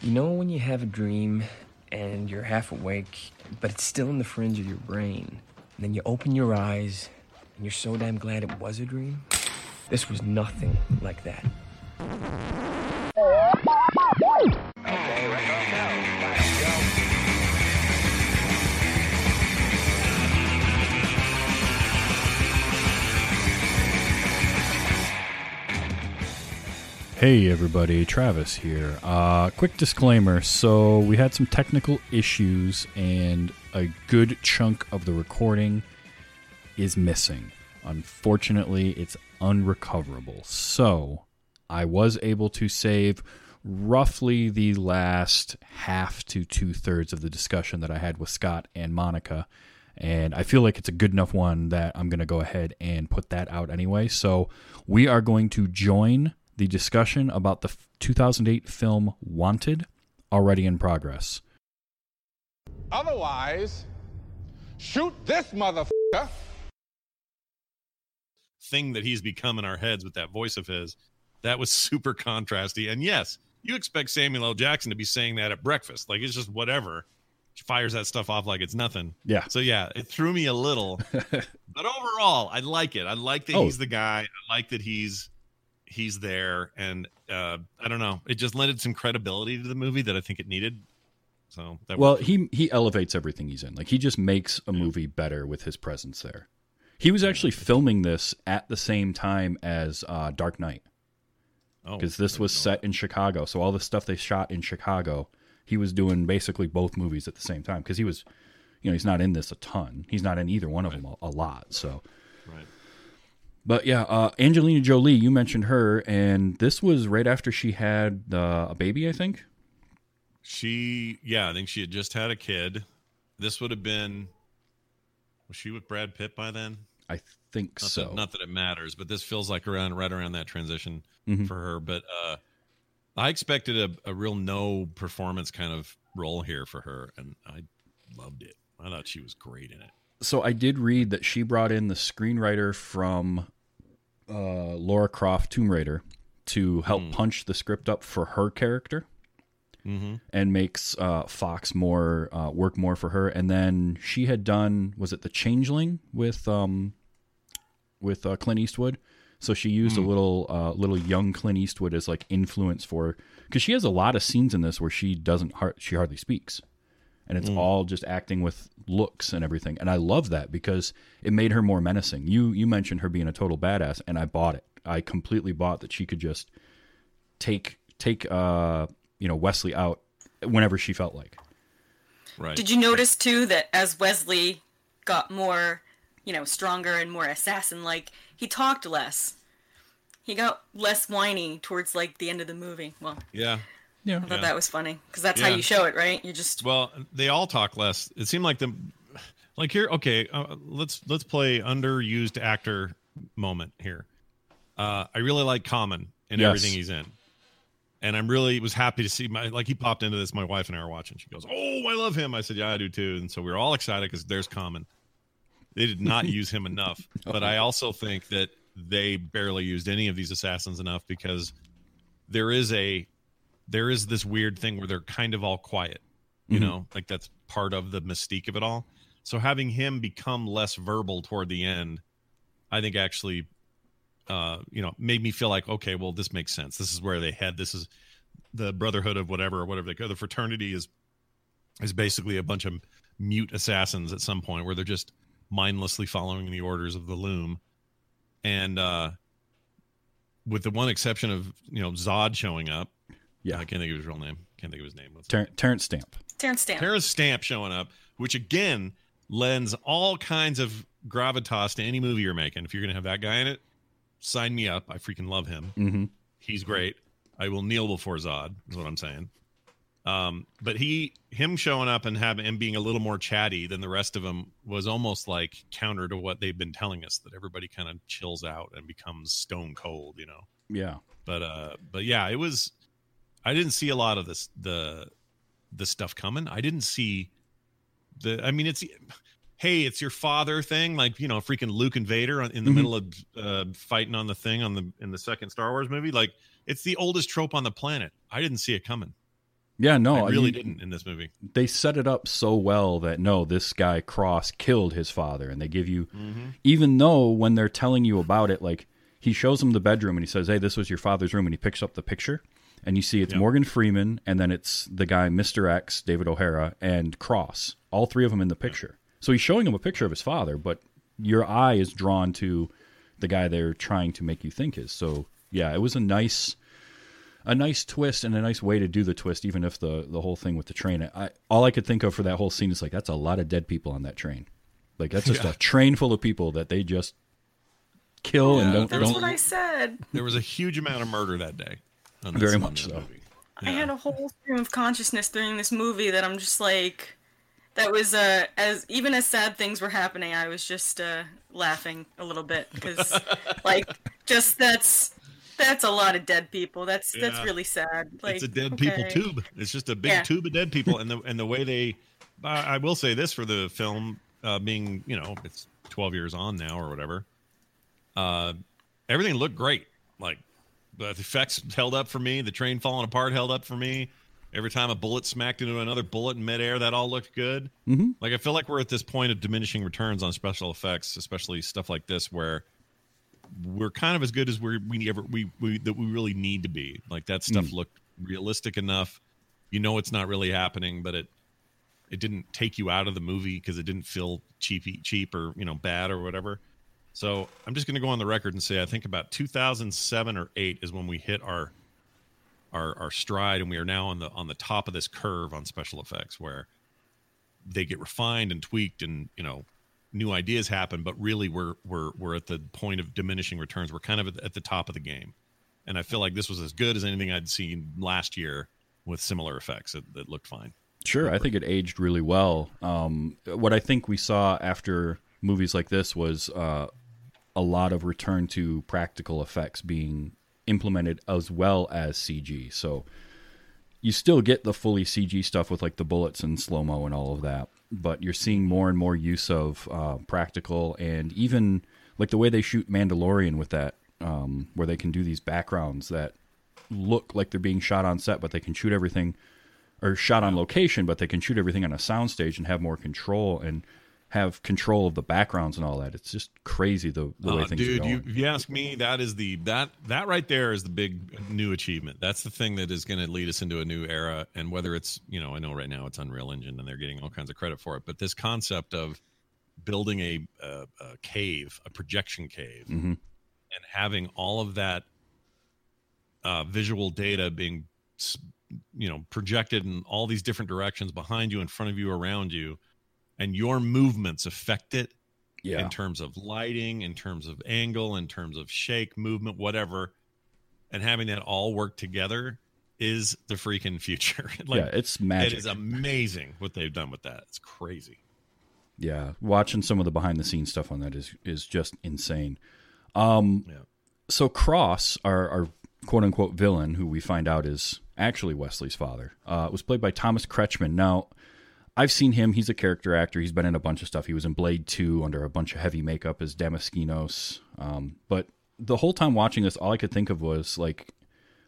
You know when you have a dream and you're half awake, but it's still in the fringe of your brain. And then you open your eyes and you're so damn glad it was a dream? This was nothing like that. Hey everybody, Travis here. Uh, quick disclaimer. So, we had some technical issues, and a good chunk of the recording is missing. Unfortunately, it's unrecoverable. So, I was able to save roughly the last half to two thirds of the discussion that I had with Scott and Monica. And I feel like it's a good enough one that I'm going to go ahead and put that out anyway. So, we are going to join the discussion about the 2008 film Wanted already in progress. Otherwise, shoot this motherfucker. thing that he's become in our heads with that voice of his, that was super contrasty. And yes, you expect Samuel L. Jackson to be saying that at breakfast. Like it's just whatever. He fires that stuff off like it's nothing. Yeah. So yeah, it threw me a little. but overall, I like it. I like that Oh. he's the guy. I like that he's he's there. And uh I don't know. It just lended some credibility to the movie that I think it needed. So that Well, worked. he he elevates everything he's in. Like he just makes a movie better with his presence there. He was actually filming this at the same time as uh, Dark Knight oh, because this was set in Chicago. So all the stuff they shot in Chicago, he was doing basically both movies at the same time because he was, you know, he's not in this a ton. He's not in either one of them a, a lot. So, right. But yeah, uh, Angelina Jolie, you mentioned her, and this was right after she had uh, a baby, I think. She, yeah, I think she had just had a kid. This would have been, was she with Brad Pitt by then? I think Not, so. that, not that it matters, but this feels like around right around that transition Mhm. for her. But uh, I expected a, a real no performance kind of role here for her, and I loved it. I thought she was great in it. so I did read that she brought in the screenwriter from uh, Lara Croft Tomb Raider to help Hmm. punch the script up for her character Mm-hmm. and makes uh, Fox more uh, work more for her. And then she had done was it The Changeling with um with uh, Clint Eastwood. So she used a little uh, little young Clint Eastwood as like influence for because she has a lot of scenes in this where she doesn't har- she hardly speaks and it's all just acting with looks and everything. And I love that because it made her more menacing. You you mentioned her being a total badass, and I bought it. I completely bought that she could just take take uh you know Wesley out whenever she felt like. Right. Did you notice too that as Wesley got more, you know, stronger and more assassin-like, he talked less. He got less whiny towards like the end of the movie. Well, yeah. Yeah. I thought Yeah. that was funny because that's Yeah. how you show it, right? You just Well, they all talk less. It seemed like the like here. Okay, uh, let's let's play underused actor moment here. Uh, I really like Common and Yes. everything he's in, and I'm really was happy to see my like he popped into this. My wife and I were watching. She goes, "Oh, I love him." I said, "Yeah, I do too." And so we were all excited because there's Common. They did not use him enough, but I also think that they barely used any of these assassins enough because there is a there is this weird thing where they're kind of all quiet you Mhm. know like that's part of the mystique of it all. So having him become less verbal toward the end i think actually uh you know made me feel like okay well this makes sense. This is where they head. This is the brotherhood of whatever or whatever they go the fraternity is is basically a bunch of mute assassins at some point where they're just mindlessly following the orders of the loom. And uh with the one exception of you know zod showing up Yeah. i can't think of his real name can't think of his name What's Ter- Terrence Stamp. Terrence Stamp. Terrence Stamp showing up, which again lends all kinds of gravitas to any movie you're making. If you're going to have that guy in it, sign me up. I freaking love him. Mm-hmm. He's great. I will kneel before Zod. Is what I'm saying. Um, but he, him showing up and having him being a little more chatty than the rest of them was almost like counter to what they've been telling us that everybody kind of chills out and becomes stone cold, you know Yeah. but uh but yeah it was i didn't see a lot of this the the stuff coming. I didn't see the i mean it's hey it's your father thing like you know freaking luke and vader in the Mhm. middle of uh fighting on the thing on the in the second star wars movie. Like it's the oldest trope on the planet. I didn't see it coming. Yeah, no, I really you- didn't in this movie. they set it up so well that no, this guy Cross killed his father, and they give you, even though when they're telling you about it, like he shows him the bedroom and he says, "Hey, this was your father's room," and he picks up the picture, and you see it's Yeah. Morgan Freeman, and then it's the guy Mister X, David O'Hara, and Cross, all three of them in the picture. So he's showing him a picture of his father, but your eye is drawn to the guy they're trying to make you think is. So yeah, it was a nice a nice twist and a nice way to do the twist, even if the the whole thing with the train. I all I could think of for that whole scene is like that's a lot of dead people on that train. Like that's just Yeah. a train full of people that they just kill and don't That's don't. what I said. There was a huge amount of murder that day. On Very much so. movie. I had a whole stream of consciousness during this movie that I'm just like, that was uh, as even as sad things were happening, I was just uh, laughing a little bit because, like, just that's that's a lot of dead people. That's that's really sad. Like, it's a dead people tube. It's just a big Yeah. tube of dead people, and the and the way they, I, I will say this for the film uh, being you know it's twelve years on now or whatever. Uh, everything looked great. Like the effects held up for me. The train falling apart held up for me. Every time a bullet smacked into another bullet in midair, that all looked good. Mm-hmm. Like I feel like we're at this point of diminishing returns on special effects, especially stuff like this, where we're kind of as good as we're, we ever we, we that we really need to be. Like that stuff looked realistic enough. You know it's not really happening, but it it didn't take you out of the movie because it didn't feel cheapy cheap or you know bad or whatever. So I'm just going to go on the record and say I think about 2007 or eight is when we hit our our our stride, and we are now on the on the top of this curve on special effects where they get refined and tweaked and you know new ideas happen but really we're we're we're at the point of diminishing returns. We're kind of at, the top of the game. And i feel like this was as good as anything i'd seen last year with similar effects it, it looked fine. Sure, I think it aged really well. Um, what I think we saw after movies like this was uh, a lot of return to practical effects being implemented as well as CG. So you still get the fully CG stuff with like the bullets and slow mo and all of that, but you're seeing more and more use of uh, practical and even like the way they shoot Mandalorian with that, um, where they can do these backgrounds that look like they're being shot on set, but they can shoot everything or shot on location, but they can shoot everything on a soundstage and have more control and have control of the backgrounds and all that. It's just crazy the, the way Uh, things dude are you, going. if you ask me that is the that that right there is the big new achievement that's the thing that is going to lead us into a new era and whether it's you know i know right now it's unreal engine and they're getting all kinds of credit for it but this concept of building a, a, a cave a projection cave Mhm. and having all of that uh, visual data being you know projected in all these different directions behind you in front of you around you and your movements affect it yeah. in terms of lighting, in terms of angle, in terms of shake, movement, whatever, and having that all work together is the freaking future. like, yeah, it's magic. It is amazing what they've done with that. It's crazy. yeah, watching some of the behind the scenes stuff on that is is just insane. Um, Yeah. so Cross, our, our quote unquote villain, who we find out is actually Wesley's father, uh, was played by Thomas Kretschmann. Now, I've seen him. He's a character actor. He's been in a bunch of stuff. He was in Blade 2 under a bunch of heavy makeup as Damaskinos. Um, but the whole time watching this, all I could think of was like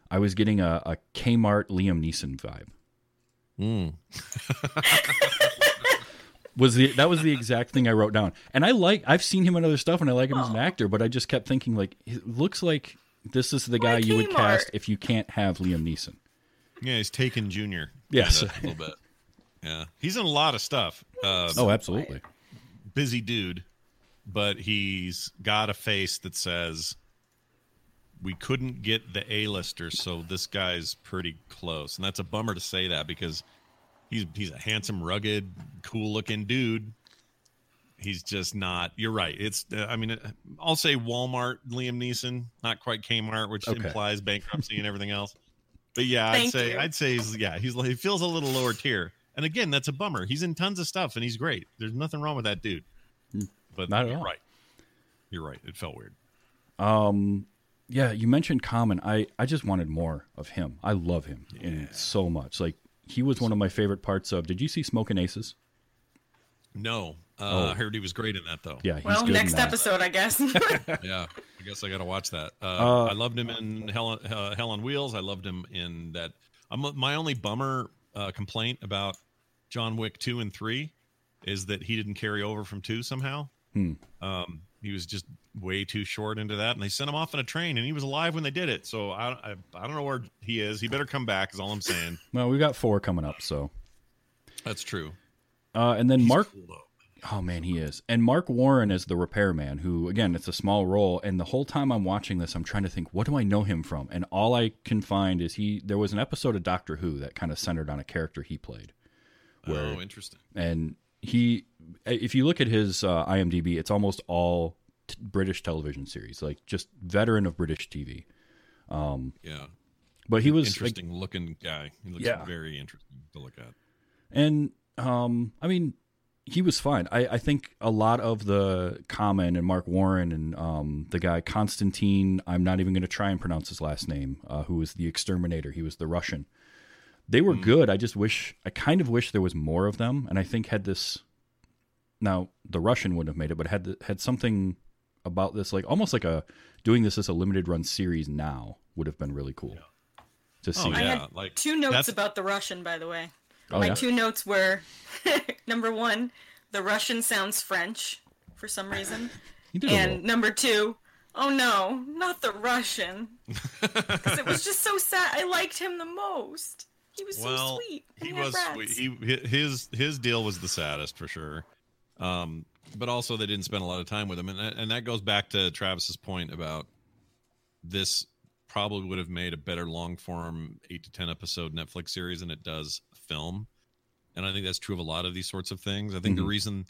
I was getting a, a Kmart Liam Neeson vibe. Mm. was the that was the exact thing I wrote down. And I like I've seen him in other stuff and I like him as an actor, but I just kept thinking like it looks like this is the guy Like you would cast if you can't have Liam Neeson. Yeah, he's taken Junior. Yes. a little bit. Yeah, he's in a lot of stuff. Uh, Oh, absolutely. busy dude, but he's got a face that says we couldn't get the A-listers, so this guy's pretty close. And that's a bummer to say that because he's he's a handsome, rugged, cool-looking dude. He's just not. You're right. It's. Uh, I mean, I'll say Walmart, Liam Neeson, not quite Kmart, which Okay. implies bankruptcy and everything else. But yeah, I'd Thank say you. I'd say he's yeah he's he feels a little lower tier. And again, that's a bummer. He's in tons of stuff and he's great. There's nothing wrong with that dude. But Not at you're all. right. You're right. It felt weird. Um yeah, you mentioned Common. I I just wanted more of him. I love him in so much. Like he was one of my favorite parts of. Did you see Smoking Aces? No, uh, Oh. I heard he was great in that though. Yeah, he's well, good in next that. episode, I guess. yeah. I guess I got to watch that. Uh, Uh, I loved him in Hell, uh, Hell on Wheels. I loved him in that. I'm, my only bummer uh, complaint about John Wick two and three is that he didn't carry over from two somehow. Hmm. Um, he was just way too short into that, and they sent him off on a train, and he was alive when they did it. So I, I, I don't know where he is. He better come back. Is all I'm saying. Well, we got four coming up, so. That's true. Uh, and then He's Mark. cool. Oh man, he is. And Marc Warren as the repairman, who again, it's a small role. And the whole time I'm watching this, I'm trying to think, what do I know him from? And all I can find is he. There was an episode of Doctor Who that kind of centered on a character he played, Where- Oh, interesting. and he. If you look at his uh, IMDb, it's almost all t- British television series, like just veteran of British TV. Um, Yeah, But he was like, interesting looking guy. He looks Yeah. very interesting to look at. And um, I mean, he was fine. I, I think a lot of the Common and Marc Warren and um, the guy Constantine, I'm not even going to try and pronounce his last name, uh, who was the exterminator. He was the Russian. They were good. I just wish, I kind of wish there was more of them. And I think had this, now the Russian wouldn't have made it, but had the, had something about this, like almost like a doing this as a limited run series now would have been really cool to see. Oh, I yeah, had like, two notes about the Russian, by the way. Oh, My yeah? two notes were number one, the Russian sounds French for some reason, He did a and little- number two, oh no, not the Russian, because it was just so sad. I liked him the most. He was well, so sweet. and he had was rats. sweet. He his his deal was the saddest for sure. Um, but also they didn't spend a lot of time with him, and that- and that goes back to Travis's point about this probably would have made a better long form eight to ten episode Netflix series than it does film. And I think that's true of a lot of these sorts of things. I think the Mhm. reason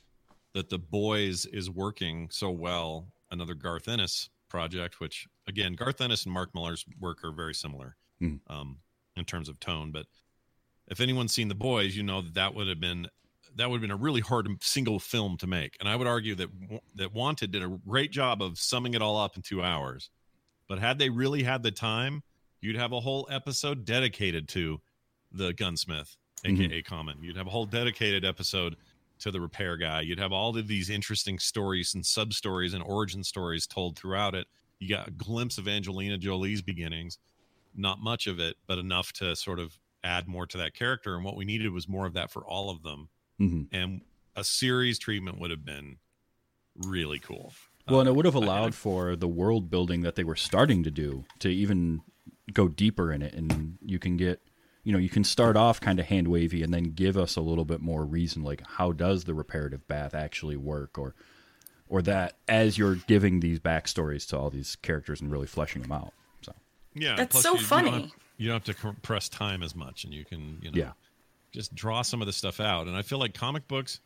that the boys is working so well, another Garth Ennis project, which again, Garth Ennis and Mark Millar's work are very similar Mhm. um, in terms of tone. But if anyone's seen the boys, you know that that would have been that would have been a really hard single film to make. And I would argue that that Wanted did a great job of summing it all up in two hours. But had they really had the time, you'd have a whole episode dedicated to the gunsmith, aka Common. You'd have a whole dedicated episode to the repair guy. You'd have all of these interesting stories and sub stories and origin stories told throughout it. You got a glimpse of Angelina Jolie's beginnings. Not much of it, but enough to sort of add more to that character. And what we needed was more of that for all of them. Mhm. And a series treatment would have been really cool. Well, and it would have allowed for the world building that they were starting to do to even go deeper in it, and you can get, you know, you can start off kind of hand wavy and then give us a little bit more reason, like how does the reparative bath actually work, or, or that as you're giving these backstories to all these characters and really fleshing them out. So Yeah, That's plus so you, You don't, funny. have, you don't have to compress time as much, and you can, you know, Yeah. just draw some of the stuff out. And I feel like comic books,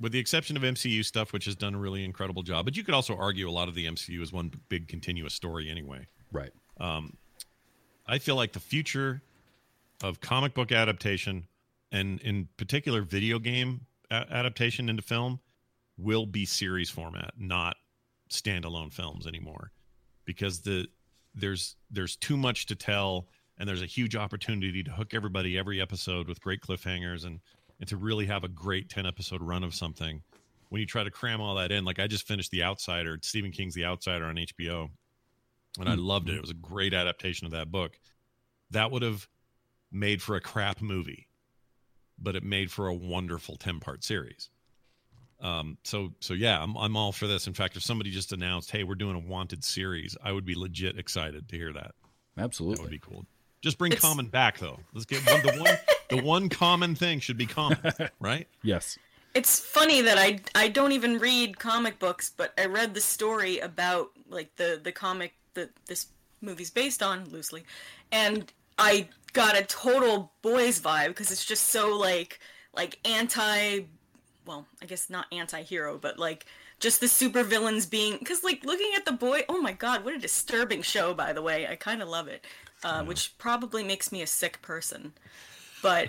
with the exception of MCU stuff, which has done a really incredible job, but you could also argue a lot of the MCU is one big continuous story anyway. right, Um, I feel like the future of comic book adaptation, and in particular video game a- adaptation into film, will be series format, not standalone films anymore, because the there's there's too much to tell, and there's a huge opportunity to hook everybody every episode with great cliffhangers and and to really have a great ten episode run of something. When you try to cram all that in, like I just finished The Outsider, Stephen King's The Outsider on HBO, and I hmm. loved it. It was a great adaptation of that book. That would have made for a crap movie, but it made for a wonderful 10 part series. Um, so, so yeah, I'm, I'm all for this. In fact, if somebody just announced, Hey, we're doing a wanted series, I would be legit excited to hear that. Absolutely. That would be cool. Just bring It's- common back though. Let's get one, the one, the one common thing should be common, right? Yes, It's funny that I I don't even read comic books, but I read the story about like the the comic that this movie's based on loosely, and I got a total boys vibe because it's just so like like anti, well I guess not anti-hero, but like just the super villains being because like looking at the boy, oh my god, what a disturbing show by the way. I kind of love it, uh, which probably makes me a sick person, but.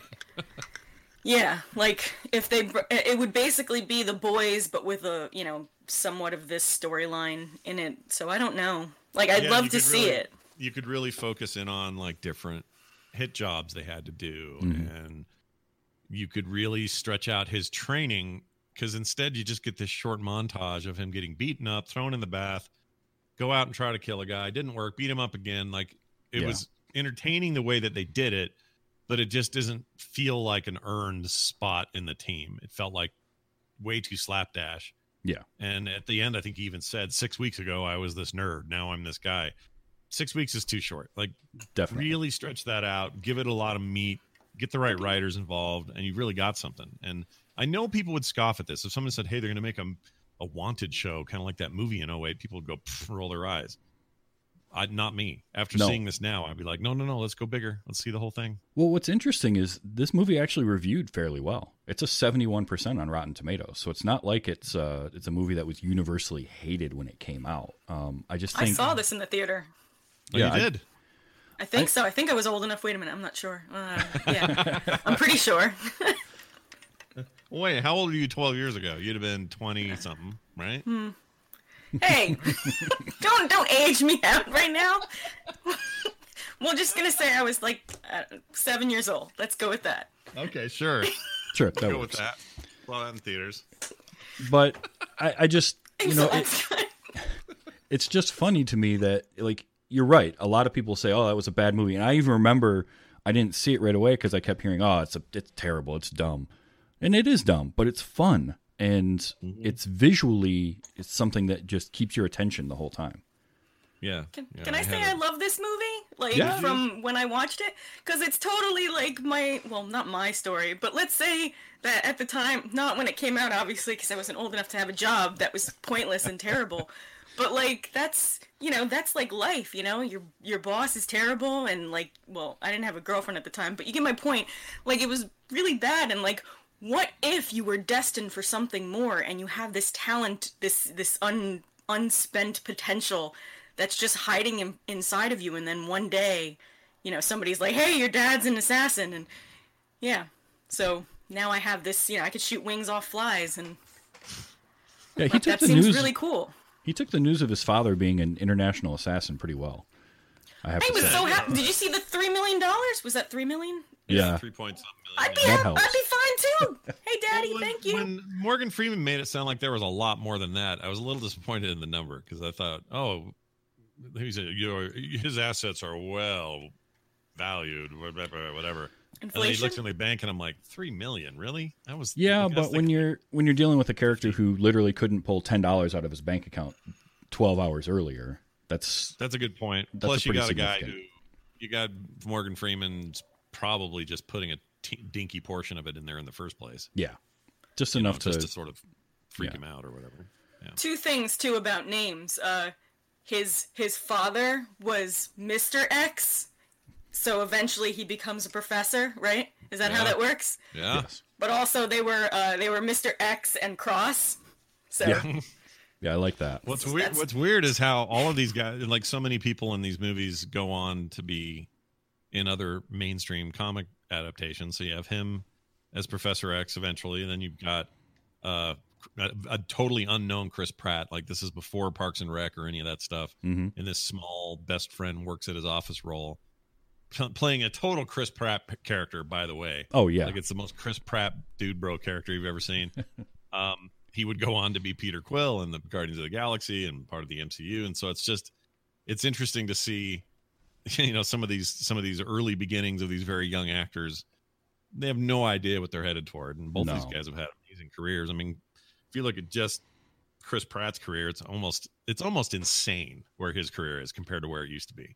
Yeah, like if they, it would basically be the boys, but with a you know somewhat of this storyline in it. So I don't know. Like I'd Yeah, love to see really- it. You could really focus in on like different hit jobs they had to do, Mhm. and you could really stretch out his training because instead you just get this short montage of him getting beaten up, thrown in the bath, go out and try to kill a guy, didn't work, beat him up again. Like it Yeah. was entertaining the way that they did it, but it just doesn't feel like an earned spot in the team. It felt like way too slapdash. Yeah. And at the end, I think he even said six weeks ago, I was this nerd. Now I'm this guy. Six weeks is too short. Like, Definitely. really stretch that out, give it a lot of meat, get the right writers involved, and you've really got something. And I know people would scoff at this. If someone said, hey, they're going to make a, a wanted show, kind of like that movie in 08, people would go, "Pff," roll their eyes. I, not me. After No. seeing this now, I'd be like, no, no, no, let's go bigger. Let's see the whole thing. Well, what's interesting is this movie actually reviewed fairly well. It's a 71% on Rotten Tomatoes. So it's not like it's uh it's a movie that was universally hated when it came out. Um I just I saw this in the theater. Oh, Yeah, you I- did. I think so. I think I was old enough. Wait a minute. I'm not sure. Uh, yeah, I'm pretty sure. Wait, how old were you 12 years ago? You'd have been 20 something, right? Hey, don't don't age me out right now. We're just gonna say I was like uh, seven years old. Let's go with that. Okay, sure. sure that go with that. Well, that in theaters. But I, I just you know it, it's just funny to me that like you're right. A lot of people say, "Oh, that was a bad movie," and I even remember I didn't see it right away because I kept hearing, "Oh, it's a, it's terrible, it's dumb," and it is dumb, but it's fun and Mm-hmm. it's visually it's something that just keeps your attention the whole time. Yeah. Can, yeah, can I, say I love this movie? Like Yeah. from when I watched it, because it's totally like my well, not my story, but let's say that at the time, not when it came out, obviously, because I wasn't old enough to have a job that was pointless and terrible. But like that's you know that's like life, you know. Your your boss is terrible, and like well, I didn't have a girlfriend at the time, but you get my point. Like it was really bad, and like what if you were destined for something more, and you have this talent, this this un unspent potential that's just hiding in, inside of you and then one day you know somebody's like hey your dad's an assassin and yeah so now i have this you know i could shoot wings off flies and Yeah, he like, took that the seems news. really cool He took the news of his father being an international assassin pretty well. I have i to was say. so happy did you see the three million dollars was that three million yeah, Three points. i'd be, That helps. I'd be fine too hey daddy when, thank you When Morgan Freeman made it sound like there was a lot more than that, I was a little disappointed in the number because I thought, oh, he said your his assets are well valued, whatever, whatever. And he inflation looks in the bank, and I'm like, three million, really? That was yeah, that's but the- when you're when you're dealing with a character who literally couldn't pull ten dollars out of his bank account twelve hours earlier, that's That's a good point. That's Plus, you got a guy who you got Morgan Freeman's probably just putting a t- dinky portion of it in there in the first place, yeah, just you know, enough to, just to sort of freak yeah. him out or whatever. Yeah. two things too about names uh his his father was mr x so eventually he becomes a professor right is that how that works Yeah. yes, but also they were uh, they were Mr. X and Cross. So yeah, yeah, I like that. What's weird? that's- What's weird is how all of these guys, like so many people in these movies, go on to be in other mainstream comic adaptations. So you have him as Professor X eventually, and then you've got uh, a, a totally unknown Chris Pratt. Like this is before Parks and Rec or any of that stuff. hmm And this small best friend works at his office role, pl- playing a total Chris Pratt character. By the way, Oh yeah, like it's the most Chris Pratt dude bro character you've ever seen. um, he would go on to be Peter Quill in the Guardians of the Galaxy and part of the MCU, and so it's just it's interesting to see, you know, some of these some of these early beginnings of these very young actors. They have no idea what they're headed toward, and both these guys have had amazing careers. I mean, if you look at just Chris Pratt's career, it's almost it's almost insane where his career is compared to where it used to be.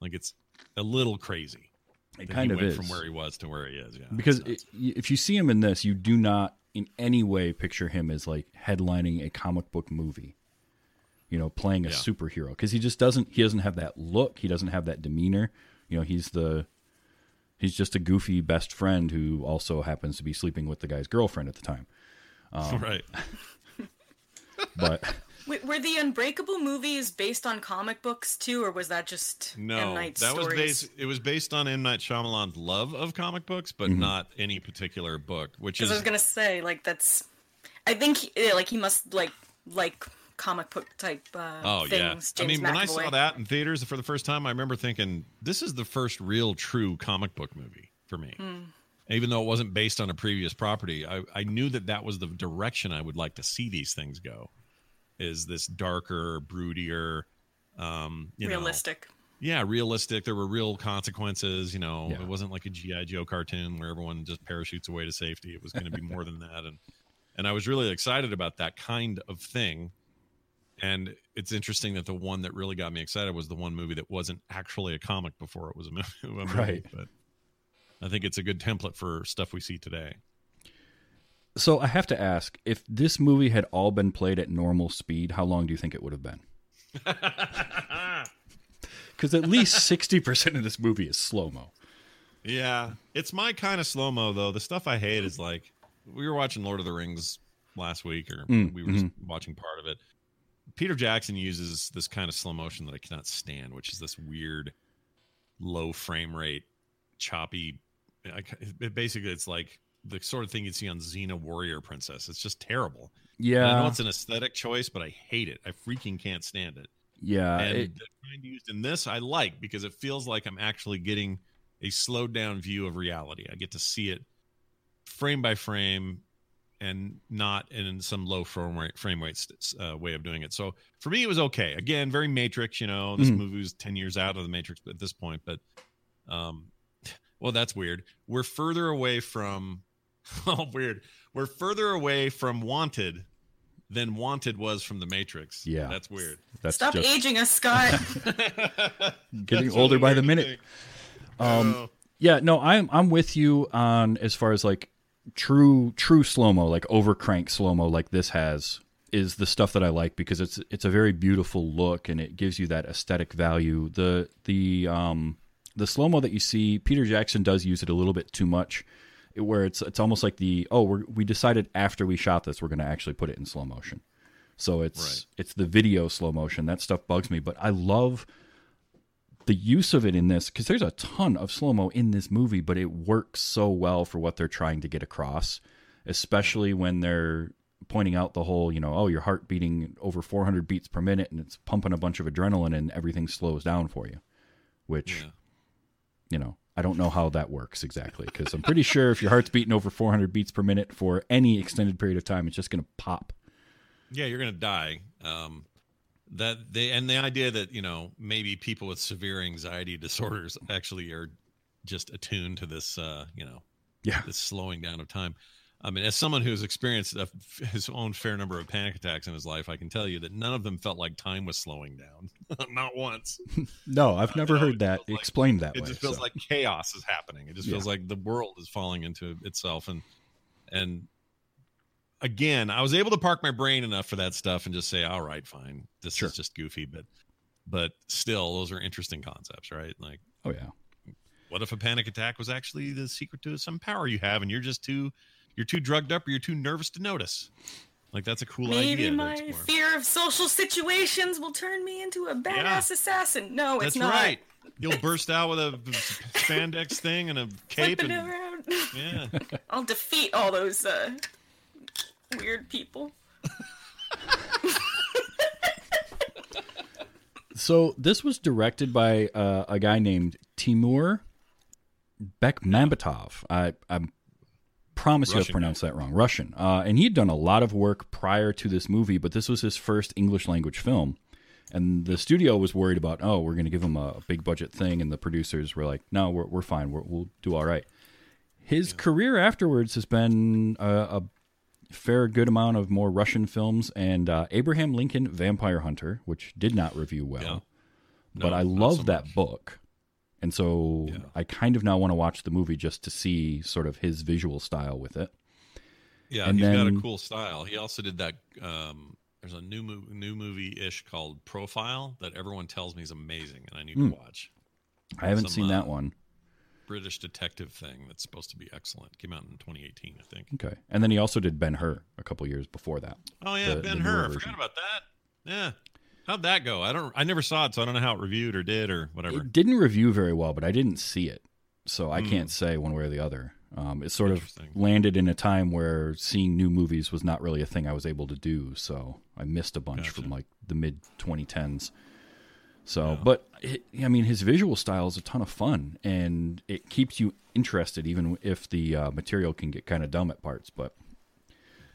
Like it's a little crazy. it kind he of went is from where he was to where he is. Yeah, because it, if you see him in this, you do not in any way picture him as like headlining a comic book movie. You know, playing a Yeah. superhero because he just doesn't. He doesn't have that look. He doesn't have that demeanor. You know, he's the he's just a goofy best friend who also happens to be sleeping with the guy's girlfriend at the time. um, right. But Wait, were the Unbreakable movies based on comic books too, or was that just M. No, Night that was based. It was based on M Night Shyamalan's love of comic books, but Mm-hmm. not any particular book. Which is I was gonna say, like that's, I think, he, like he must like like comic book type uh, oh yeah. things. I James mean, when I saw that in theaters for the first time, I remember thinking, "This is the first real, true comic book movie for me." Hmm. Even though it wasn't based on a previous property, I, I knew that that was the direction I would like to see these things go. Is this darker, broodier, um, you know, realistic. yeah, realistic. There were real consequences. You know, Yeah. it wasn't like a GI Joe cartoon where everyone just parachutes away to safety. It was going to be more than that, and and I was really excited about that kind of thing. And it's interesting that the one that really got me excited was the one movie that wasn't actually a comic before it was a movie. a movie. Right. But I think it's a good template for stuff we see today. So I have to ask, if this movie had all been played at normal speed, how long do you think it would have been? Because at least sixty percent of this movie is slow mo. Yeah, it's my kind of slow mo though. The stuff I hate is like we were watching Lord of the Rings last week, or Mm, we were just watching part of it. Peter Jackson uses this kind of slow motion that I cannot stand, which is this weird low frame rate, choppy. I, it basically, it's like the sort of thing you'd see on Xena Warrior Princess. It's just terrible. And I know it's an aesthetic choice, but I hate it. I freaking can't stand it yeah. and it- the kind used in this I like because it feels like I'm actually getting a slowed down view of reality. I get to see it frame by frame and not in some low frame rate, frame rate uh, way of doing it. So for me, it was okay. Again, very Matrix. You know, this Mhm. movie was ten years out of the Matrix at this point, but um, well, that's weird. We're further away from oh weird. We're further away from Wanted than Wanted was from the Matrix. Yeah. that's weird. that's Stop just aging us, Scott. getting That's older really by the minute. Um, Oh. Yeah, no, I'm I'm with you on as far as like true true slow mo, like over crank slow mo, like this has is the stuff that I like because it's it's a very beautiful look and it gives you that aesthetic value. The the um the slow mo that you see, Peter Jackson does use it a little bit too much, where it's it's almost like the oh we're, we decided after we shot this we're going to actually put it in slow motion. So it's Right. it's the video slow motion that stuff bugs me, but I love the use of it in this because there's a ton of slow mo in this movie, but it works so well for what they're trying to get across, especially when they're pointing out the whole, you know, oh, your heart beating over 400 beats per minute and it's pumping a bunch of adrenaline and everything slows down for you, which, Yeah. you know, I don't know how that works exactly because I'm pretty sure if your heart's beating over 400 beats per minute for any extended period of time, it's just going to pop. Yeah, you're gonna die. Um, that they and the idea that you know maybe people with severe anxiety disorders actually are just attuned to this. Uh, you know, Yeah. this slowing down of time. I mean, as someone who's experienced a, his own fair number of panic attacks in his life, I can tell you that none of them felt like time was slowing down. Not once. No, I've never no, heard that feels like- explained that way. it just feels so. like chaos is happening it just feels like the world is falling into itself and and again i was able to park my brain enough for that stuff and just say all right fine this Sure. is just goofy but but still those are interesting concepts right like oh, yeah. what if a panic attack was actually the secret to some power you have and you're just too you're too drugged up or you're too nervous to notice like that's a cool Maybe idea to my explore. fear of social situations will turn me into a badass assassin. No, it's that's not. right you'll burst out with a spandex thing and a cape Flipping and around. yeah I'll defeat all those uh, weird people. So this was directed by uh, a guy named Timur Bekmambetov. I, I promise you I've Russian pronounced that wrong. Russian. Uh, and he had done a lot of work prior to this movie, but this was his first English language film. And the studio was worried about, oh, we're going to give him a big budget thing. And the producers were like, no, we're, we're fine. We're, we'll do all right. His career afterwards has been a, a fair good amount of more Russian films and uh, Abraham Lincoln Vampire Hunter, which did not review well. Yeah. but I love so that book. And so Yeah. I kind of now want to watch the movie just to see sort of his visual style with it. Yeah, And he's got a cool style. He also did that. Um, there's a new mo- new movie ish called Profile that everyone tells me is amazing, and I need Hmm. to watch. I haven't Some, seen that uh, one. British detective thing that's supposed to be excellent. Came out in 2018, I think. Okay. And then he also did Ben Hur a couple years before that. Oh yeah, The- Ben Hur. I forgot about that. Yeah, how'd that go? I don't. I never saw it, so I don't know how it reviewed or did or whatever. It didn't review very well, but I didn't see it. So I Hmm. can't say one way or the other. Um, it sort of landed in a time where seeing new movies was not really a thing I was able to do. So I missed a bunch Gotcha. from like the mid 2010s. So, but it, I mean, his visual style is a ton of fun, and it keeps you interested, even if the uh, material can get kind of dumb at parts. But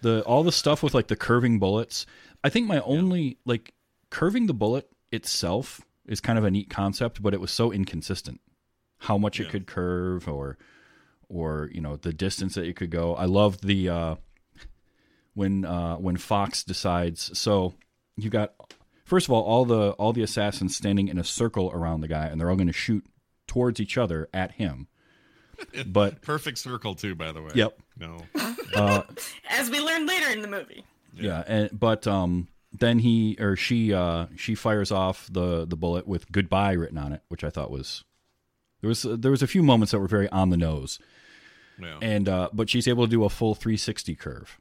the all the stuff with like the curving bullets, I think my only like curving the bullet itself is kind of a neat concept, but it was so inconsistent. How much Yeah. it could curve, or or you know the distance that it could go. I love the uh, when uh, when Fox decides. So you got first of all all the all the assassins standing in a circle around the guy, and they're all going to shoot towards each other at him. But Perfect circle too, by the way. Yep. No. As we learned later in the movie. Yeah, and, but um, then he or she uh, she fires off the the bullet with goodbye written on it, which I thought was there was there was a few moments that were very on the nose, No. and uh, but she's able to do a full 360 curve,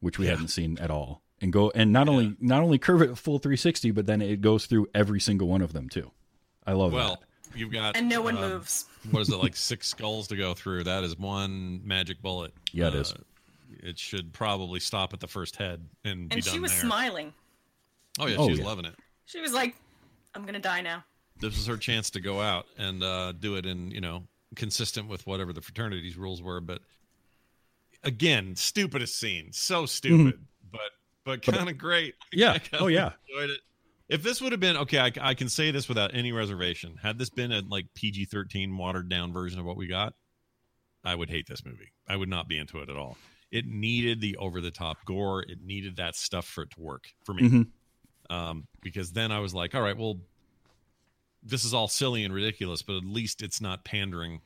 which we Yeah. hadn't seen at all, and go and not only not only curve it a full 360, but then it goes through every single one of them too. I love well, you've got And no one um, moves. what is it like six skulls to go through? That is one magic bullet. Yeah, it is. It should probably stop at the first head and, be And done she was there. smiling. Oh yeah, Oh, she was yeah. loving it. She was like, I'm going to die now. This was her chance to go out and uh, do it in you know consistent with whatever the fraternity's rules were. But again, stupidest scene, so stupid, but but kind of great. Mm-hmm. Yeah. I Oh, yeah. enjoyed it. If this would have been okay, I, I can say this without any reservation. Had this been a like PG thirteen watered down version of what we got, I would hate this movie. I would not be into it at all. It needed the over the top gore. It needed that stuff for it to work for me. Mhm. Um, because then I was like, all right, well, this is all silly and ridiculous, but at least it's not pandering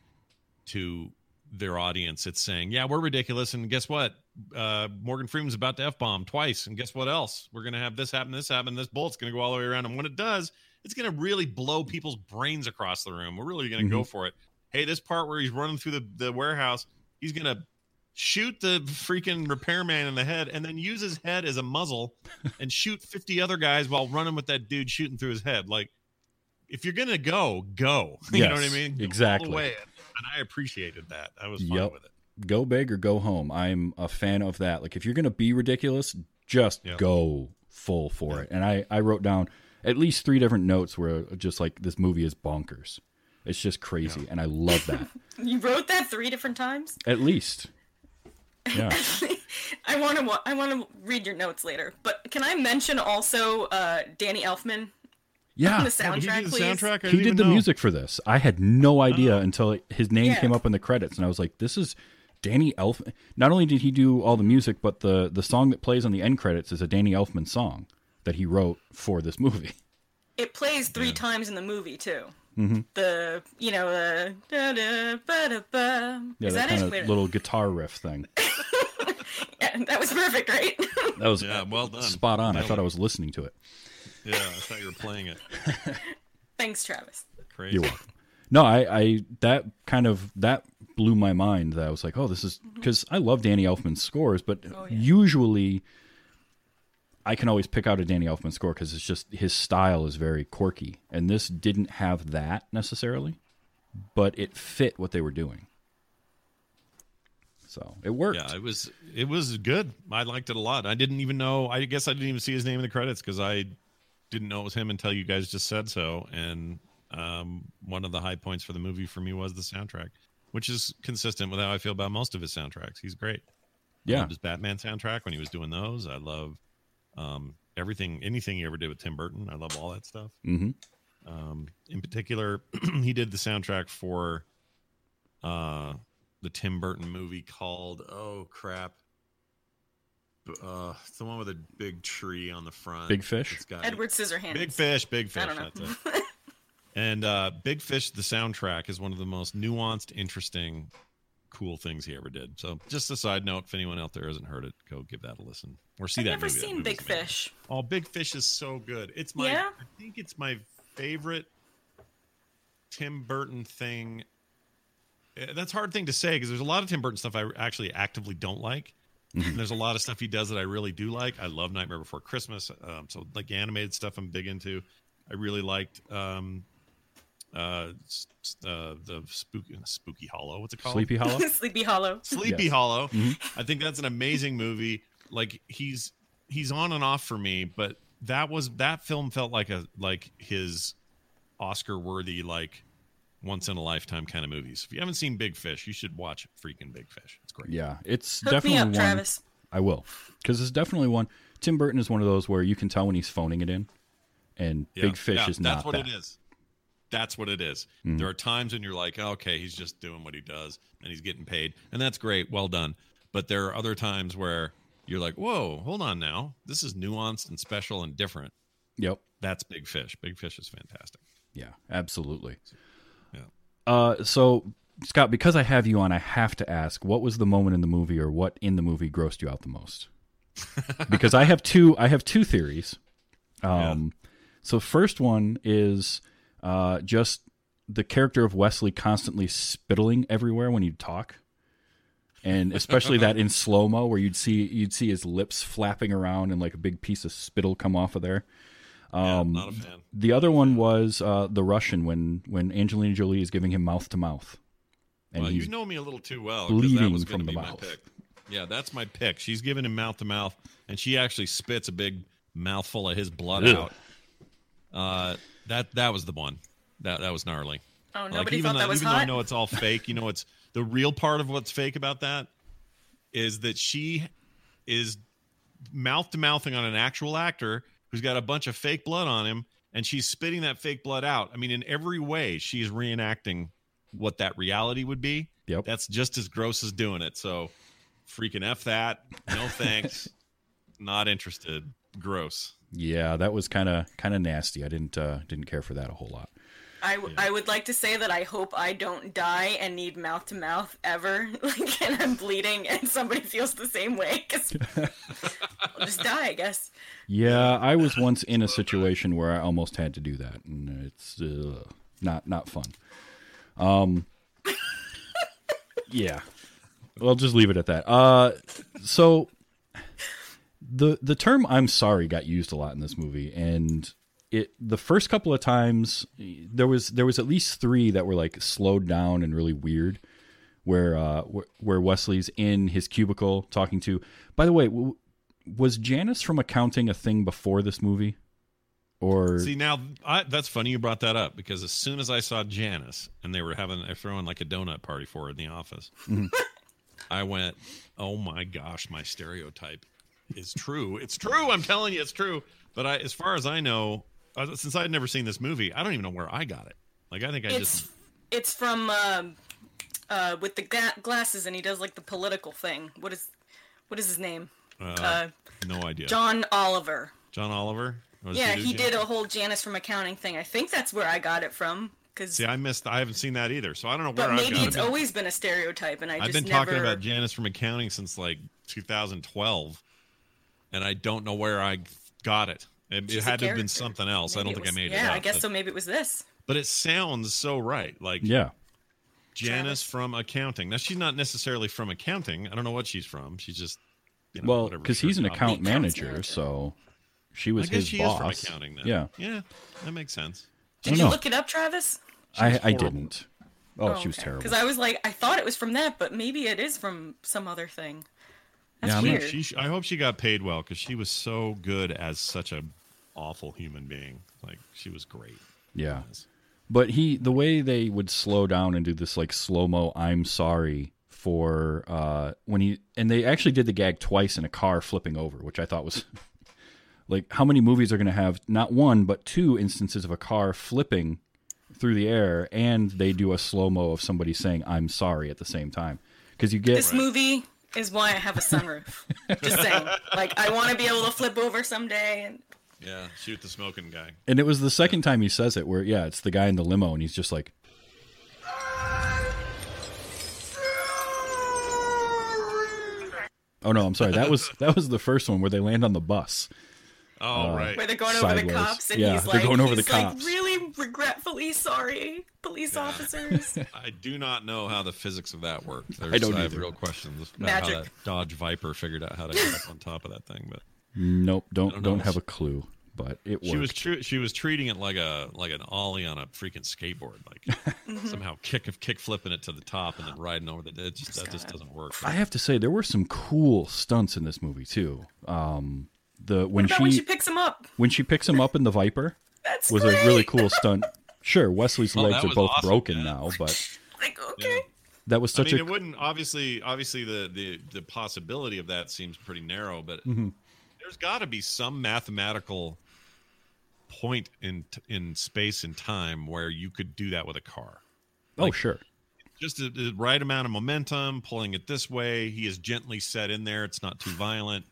to their audience. It's saying, yeah, we're ridiculous, and guess what? Uh, Morgan Freeman's about to f bomb twice, and guess what else? We're gonna have this happen, this happen, this bullet's gonna go all the way around, and when it does, it's gonna really blow people's brains across the room. We're really gonna go for it. Hey, this part where he's running through the, the warehouse, he's gonna shoot the freaking repairman in the head and then use his head as a muzzle and shoot 50 other guys while running with that dude shooting through his head like if you're gonna go go you know what i mean Go exactly. way. and i appreciated that i was fine Yep. with it Go big or go home. I'm a fan of that. Like if you're gonna be ridiculous, just Yep. go full for it. And I I wrote down at least three different notes where just like this movie is bonkers. It's just crazy, and I love that. You wrote that three different times? At least, yeah. I want to I want to read your notes later. But can I mention also uh, Danny Elfman Yeah, on the soundtrack, he did the please? soundtrack he didn't did even the music for this. I had no idea until his name Yeah. came up in the credits, and I was like, "This is Danny Elfman." Not only did he do all the music, but the the song that plays on the end credits is a Danny Elfman song that he wrote for this movie. It plays three times in the movie too. Mm-hmm. The you know the da da ba da ba. Yeah, Is that, that, kind it? of Wait, little guitar riff thing. yeah, that was perfect, right? That was yeah well done spot on. I thought it. I was listening to it. yeah i thought you were playing it Thanks, Travis. crazy You're welcome. No, I, I that kind of that blew my mind. That I was like, oh, this is because I love Danny Elfman's scores, but Oh, yeah. usually I can always pick out a Danny Elfman score because it's just his style is very quirky, and this didn't have that necessarily, but it fit what they were doing. So it worked. yeah it was it was good. I liked it a lot. I didn't even know i guess i didn't even see his name in the credits because i didn't know it was him until you guys just said so. And um, one of the high points for the movie for me was the soundtrack which is consistent with how i feel about most of his soundtracks. He's great. Yeah, his batman soundtrack when he was doing those. I love um, everything anything he ever did with tim burton i love all that stuff hmm um, in particular, he did the soundtrack for uh, the Tim Burton movie called Oh crap, uh, it's the one with a big tree on the front. Big Fish? It's got Edward Scissorhands. Big Fish, Big Fish. I don't know. That's it. And uh, Big Fish, the soundtrack is one of the most nuanced, interesting, cool things he ever did. So, just a side note: if anyone out there hasn't heard it, go give that a listen or see I've that never movie. Seen Big amazing. Fish. Oh, Big Fish is so good. It's my Yeah? I think it's my favorite Tim Burton thing. Eh, That's a hard thing to say because there's a lot of Tim Burton stuff I actually actively don't like. And there's a lot of stuff he does that I really do like. I love Nightmare Before Christmas. Um, so like animated stuff I'm big into. I really liked um, uh, s- s- uh, the spooky Spooky Hollow. What's it called? Sleepy Hollow. Sleepy Hollow. Sleepy Yes. Hollow. I think that's an amazing movie. Like he's he's on and off for me, but that was that film felt like a like his Oscar worthy like once in a lifetime kind of movies. If you haven't seen Big Fish, you should watch freaking Big Fish. It's great. Yeah, it's Hook definitely me up, one. Travis. I will, because it's definitely one. Tim Burton is one of those where you can tell when he's phoning it in, and Yeah, Big Fish yeah, is that's not that's what that. it is. That's what it is. Mhm. There are times when you're like, okay, he's just doing what he does and he's getting paid, and that's great, well done. But there are other times where you're like, whoa, hold on now, this is nuanced and special and different. Yep. That's Big Fish. Big Fish is fantastic. Yeah, absolutely. Yeah. Uh, so Scott, because I have you on, I have to ask, what was the moment in the movie, or what in the movie grossed you out the most? because I have two. I have two theories. Um, so first one is uh, just the character of Wesley constantly spittling everywhere when he'd talk, and especially that in slow mo where you'd see you'd see his lips flapping around and like a big piece of spittle come off of there. Yeah, Um, not a fan. the other one was uh, the Russian when when Angelina Jolie is giving him mouth to mouth, and well, you know me a little too well. that bleeding was from the mouth. Yeah, that's my pick. She's giving him mouth to mouth, and she actually spits a big mouthful of his blood out. Uh, that that was the one. That that was gnarly. Oh, Like, nobody even thought that though, was even though I know it's all fake, you know, it's the real part of what's fake about that is that she is mouth to mouthing on an actual actor who's got a bunch of fake blood on him, and she's spitting that fake blood out. I mean, in every way, she's reenacting what that reality would be. Yep. That's just as gross as doing it. So, freaking f that. No thanks. Not interested. Gross. Yeah, that was kind of kind of nasty. I didn't uh, didn't care for that a whole lot. I I would like to say that I hope I don't die and need mouth to mouth ever. Like, and I'm bleeding and somebody feels the same way. Cause I'll just die, I guess. Yeah, I was once in a situation where I almost had to do that, and it's uh, not not fun. Um, yeah, well, just leave it at that. Uh, so the the term "I'm sorry" got used a lot in this movie, and it the first couple of times there was there was at least three that were like slowed down and really weird. Where uh where, Wesley's in his cubicle talking to. By the way, w- was Janice from accounting a thing before this movie? Or See now, I, that's funny you brought that up because as soon as I saw Janice and they were having they're throwing like a donut party for her in the office, I went, "Oh my gosh, my stereotype is true. It's true. I'm telling you, it's true." But I, as far as I know, uh, since I'd never seen this movie, I don't even know where I got it. Like I think I It's just it's from um, uh, with the ga- glasses and he does like the political thing. What is what is his name? uh, Uh, no idea. John Oliver. John Oliver. Yeah, he did a whole Janice from accounting thing. I think that's where I got it from. Cause, See, I missed. I haven't seen that either, so I don't know where but maybe it's it. always been a stereotype, and I I've just been never. talking about Janice from accounting since like 2012, and I don't know where I got it. It, it had to have been something else. I don't it think I was- made it Yeah. I guess but, so. Maybe it was this. But it sounds so right. Like yeah, Janice Travis. from accounting. Now she's not necessarily from accounting. I don't know what she's from. She's just you know, well, because he's an account manager, manager. so she was I guess his she boss. is from accounting. Then. Yeah, yeah, that makes sense. Did you know. look it up, Travis? I, I didn't. Oh, she was oh, terrible. Because I was like, I thought it was from that, but maybe it is from some other thing. That's Yeah, I'm not- She, I hope she got paid well because she was so good as such a awful human being. Like she was great. Yeah. But he the way they would slow down and do this like slow mo I'm sorry for uh when he and they actually did the gag twice in a car flipping over, which I thought was like how many movies are going to have not one but two instances of a car flipping through the air and they do a slow mo of somebody saying I'm sorry at the same time because you get This movie is why I have a sunroof. Just saying. Like, I want to be able to flip over someday. And Yeah, shoot the smoking guy. and it was the second time he says it where yeah it's the guy in the limo and he's just like Oh no, I'm sorry. That was that was the first one where they land on the bus. Oh right. where they're going over the cops, and Yeah, he's they're like, going over the he's like, cops. really regretfully sorry, police officers. I do not know how the physics of that worked. There's, I don't have either. real questions about Magic. how that Dodge Viper figured out how to get up on top of that thing. But Nope, don't don't don't, have a clue, but it she was worked. she was treating it like a like an ollie on a freaking skateboard, like Mm-hmm. somehow kick kick flipping it to the top and then riding over the. It just that just doesn't work. I have to say there were some cool stunts in this movie too. Um, the when What about she when she picks him up? when she picks him up in the Viper That's was great. a really cool stunt. Sure, Wesley's Oh, legs are both awesome, broken yeah. now, but Like, okay. that was such I such mean, a it wouldn't obviously obviously the the the possibility of that seems pretty narrow, but Mm-hmm. there's got to be some mathematical point in in space and time where you could do that with a car. oh, Like- sure. Just the, the right amount of momentum, pulling it this way. He is gently set in there. It's not too violent,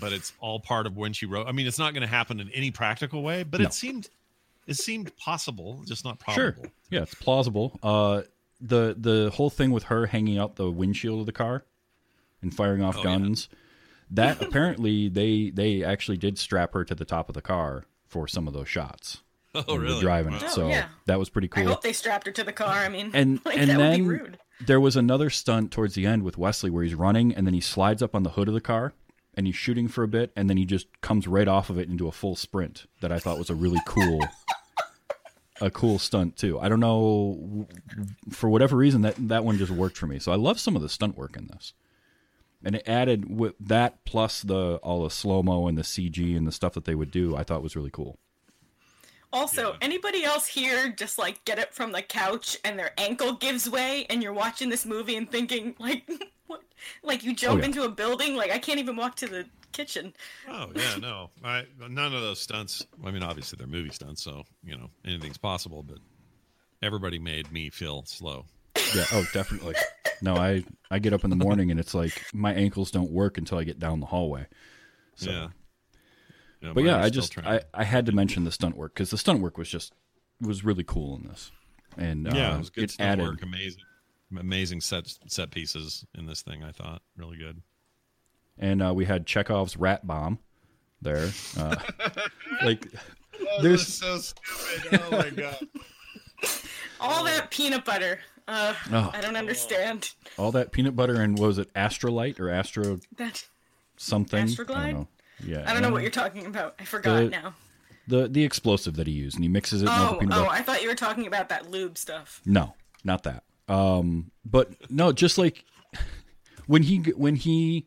but it's all part of when she wrote. I mean, it's not going to happen in any practical way, but No. it seemed it seemed possible, just not probable. Sure. Yeah, it's plausible. Uh, the the whole thing with her hanging out the windshield of the car and firing off Oh, yeah. guns. That apparently they they actually did strap her to the top of the car for some of those shots. Oh, when were really? driving Wow. it. Oh, So yeah. that was pretty I cool. hope they strapped her to the car. I mean, and like, and that then would be rude. there was another stunt towards the end with Wesley where he's running and then he slides up on the hood of the car and he's shooting for a bit and then he just comes right off of it into a full sprint that I thought was a really cool a cool stunt too. I don't know for whatever reason that that one just worked for me. So I love some of the stunt work in this. And it added with that plus the all the slow mo and the CG and the stuff that they would do, I thought was really cool. Also, Yeah. anybody else here just like get up from the couch and their ankle gives way, and you're watching this movie and thinking like, what? Like you jump yeah. into a building? Like I can't even walk to the kitchen. Oh yeah, no, I none of those stunts. I mean, obviously they're movie stunts, so you know anything's possible. But everybody made me feel slow. Yeah, oh, definitely. No, I I get up in the morning and it's like my ankles don't work until I get down the hallway. So, yeah. Yeah, but yeah, I just trying. I, I had to mention the stunt work because the stunt work was just was really cool in this, and yeah, uh, it was good it stunt added work. Amazing, amazing set set pieces in this thing. I thought really good. and uh, we had Chekhov's rat bomb there. Uh, like there's so stupid. Oh my god. All that peanut butter. Uh, Oh. I don't understand all that peanut butter and what was it Astrolite or Astro that. something? I Astroglide? don't know. Yeah, I don't know what you're talking about. I forgot The- now. the the explosive that he used, and he mixes it in all the Oh, peanut oh, butter. I thought you were talking about that lube stuff. No, not that. Um, but no, just like when he when he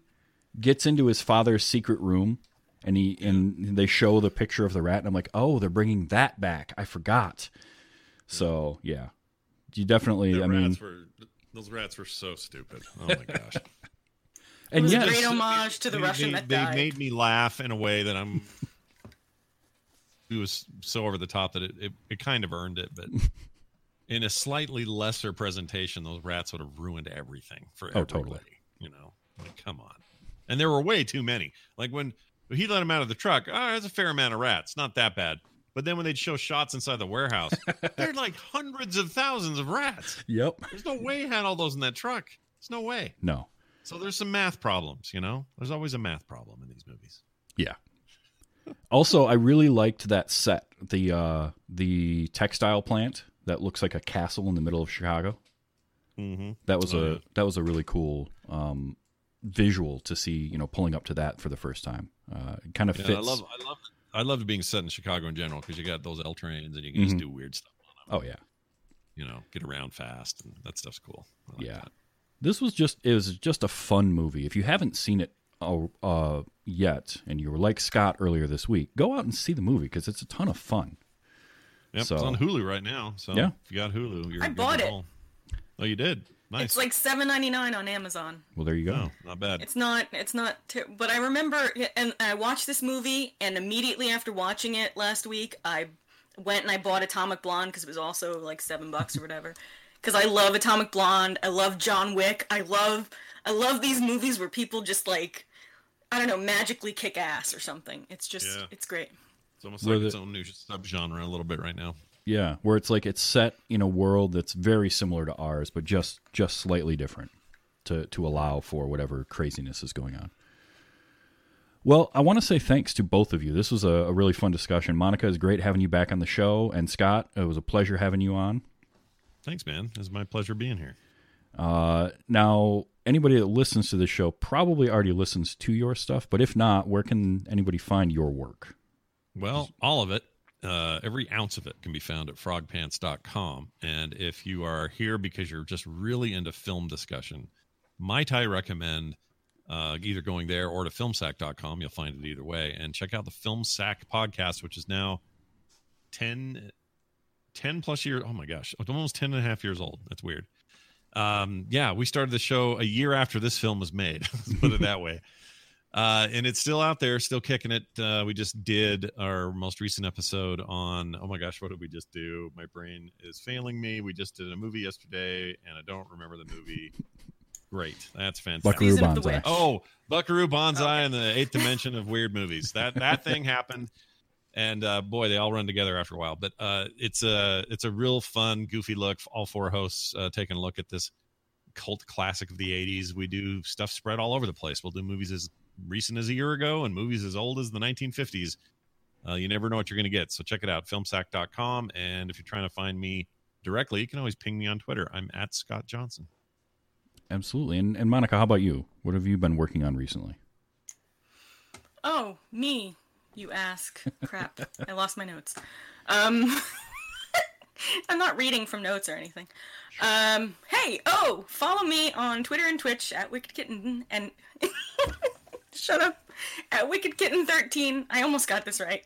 gets into his father's secret room and he and they show the picture of the rat, and I'm like, oh, they're bringing that back. I forgot. So yeah, you definitely. The I mean, were those rats were so stupid. Oh my gosh. and was yes, great homage to the They- Russian they, they made me laugh in a way that I'm. it was so over the top that it, it, it kind of earned it, but in a slightly lesser presentation, those rats would have ruined everything for Oh, everybody. totally. You know, like come on. And there were way too many. Like when he let him out of the truck, oh, there's a fair amount of rats, not that bad. But then when they'd show shots inside the warehouse, there're like hundreds of thousands of rats. Yep. There's no way he had all those in that truck. There's no way. No. So there's some math problems, you know? There's always a math problem in these movies. Yeah. Also, I really liked that set, the uh the textile plant that looks like a castle in the middle of Chicago. Mm-hmm. That was Oh, a yeah. that was a really cool um, visual to see. You know, pulling up to that for the first time. Uh, it kind of Yeah, fits. I love I love I loved being set in Chicago in general because you got those L trains and you can just Mhm. do weird stuff on them. oh yeah, You know, get around fast and that stuff's cool. Like yeah. that. This was just it was just a fun movie. If you haven't seen it uh, uh, yet, and you were like Scott earlier this week, go out and see the movie because it's a ton of fun. Yep, So- it's on Hulu right now. So Yeah. if you got Hulu, you're I good bought it. roll. Oh, you did. Nice. It's like seven ninety nine on Amazon. Well, there you go. oh, not bad. It's not. It's not. Ter- but I remember, and I watched this movie, and immediately after watching it last week, I went and I bought Atomic Blonde because it was also like seven bucks or whatever. Because I love Atomic Blonde. I love John Wick. I love. I love these movies where people just like, I don't know, magically kick ass or something. It's just. Yeah. It's great. It's almost like its own new subgenre a little bit right now. Yeah, where it's like it's set in a world that's very similar to ours, but just just slightly different to to allow for whatever craziness is going on. Well, I want to say thanks to both of you. This was a, a really fun discussion. Monica, it's great having you back on the show, and Scott, it was a pleasure having you on. Thanks, man. It's my pleasure being here. Uh, now, anybody that listens to this show probably already listens to your stuff, but if not, where can anybody find your work? Well, all of it, uh, every ounce of it can be found at frogpants.com. And if you are here because you're just really into film discussion, might I recommend uh, either going there or to filmsack.com? You'll find it either way. And check out the Film Sack podcast, which is now 10, 10 plus years. Oh my gosh, almost 10 and a half years old. That's weird. Um, yeah, we started the show a year after this film was made. Let's put it that way. Uh, and it's still out there, still kicking it. Uh, we just did our most recent episode on. Oh my gosh, what did we just do? My brain is failing me. We just did a movie yesterday, and I don't remember the movie. Great, that's fantastic. Buckaroo Season Banzai. Oh, Buckaroo Banzai Okay. and the eighth dimension of weird movies. That that thing happened, and uh, boy, they all run together after a while. But uh, it's a it's a real fun, goofy look. All four hosts uh, taking a look at this cult classic of the '80s. We do stuff spread all over the place. We'll do movies as recent as a year ago and movies as old as the 1950s. Uh, you never know what you're going to get. So check it out, filmsack.com. And if you're trying to find me directly, you can always ping me on Twitter. I'm at Scott Johnson. Absolutely. And, and Monica, how about you? What have you been working on recently? Oh, me, you ask. Crap, I lost my notes. Um, I'm not reading from notes or anything. Um, hey, oh, follow me on Twitter and Twitch at Wicked Kitten and shut up at Wicked Kitten 13. I almost got this right.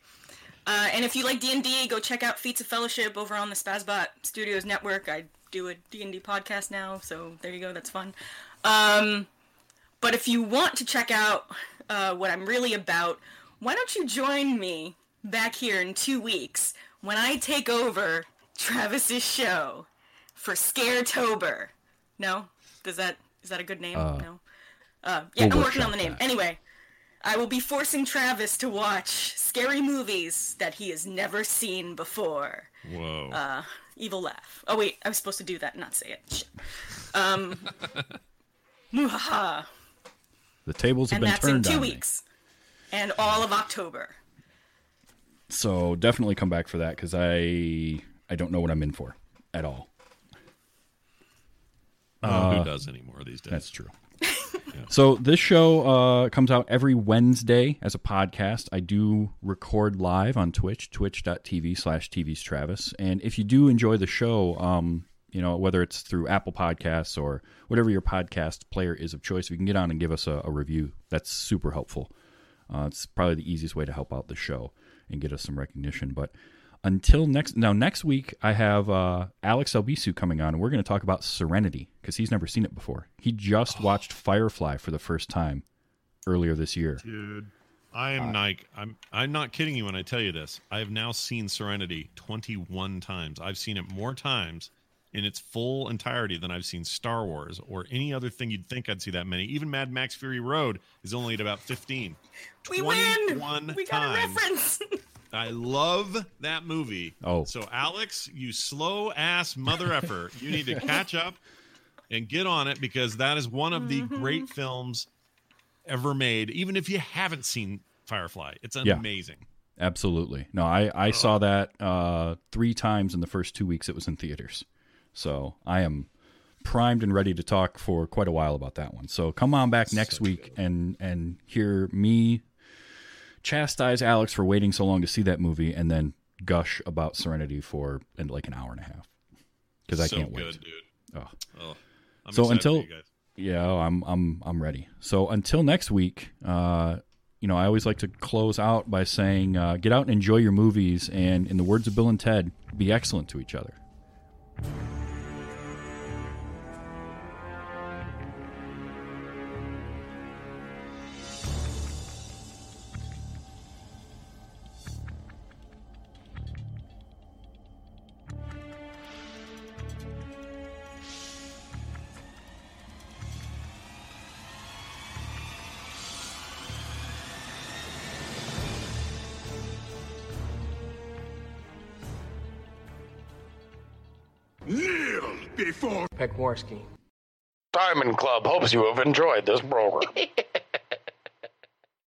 Uh, and if you like D&D, go check out Feats of Fellowship over on the Spazbot Studios network. I do a D&D podcast now, so there you go. That's fun. Um, but if you want to check out uh, what I'm really about, why don't you join me back here in two weeks when I take over Travis's show for Scaretober? No, does that is that a good name? Uh, no. Uh, yeah, we'll I'm working on the name. that. Anyway, I will be forcing Travis to watch scary movies that he has never seen before. Whoa. Uh, evil laugh. Oh wait, I was supposed to do that, and not say it. Shit. Um, muhaha. The tables have And been that's in two on me. weeks, and all of October. So definitely come back for that because I I don't know what I'm in for at all. Oh, who does anymore these days? That's true. So this show uh, comes out every Wednesday as a podcast. I do record live on Twitch, twitch.tv slash TV's Travis. And if you do enjoy the show, um, you know, whether it's through Apple Podcasts or whatever your podcast player is of choice, if you can get on and give us a, a review, that's super helpful. Uh, it's probably the easiest way to help out the show and get us some recognition. But until next now next week i have uh, alex albisu coming on and we're going to talk about serenity because he's never seen it before he just watched firefly for the first time earlier this year Dude, I am like I'm I'm not kidding you when I tell you this. I have now seen Serenity 21 times. I've seen it more times in its full entirety than I've seen Star Wars or any other thing you'd think I'd see that many. Even Mad Max Fury Road is only at about 15. We win. 21 We got a reference. I love that movie. Oh. So Alex, you slow ass mother effer, you need to catch up and get on it because that is one of the Mm-hmm. great films ever made. Even if you haven't seen Firefly, it's Yeah. amazing. absolutely no i, I saw that uh, three times in the first two weeks it was in theaters so i am primed and ready to talk for quite a while about that one so come on back next week and and hear me chastise alex for waiting so long to see that movie and then gush about serenity for in like an hour and a half because i so can't good, wait dude. Oh. Oh, I'm So until- you guys. Yeah, I'm I'm I'm ready. So until next week, uh, you know, I always like to close out by saying, uh, get out and enjoy your movies, and in the words of Bill and Ted, be excellent to each other. Kneel before Pekwarski. Diamond Club hopes you have enjoyed this program.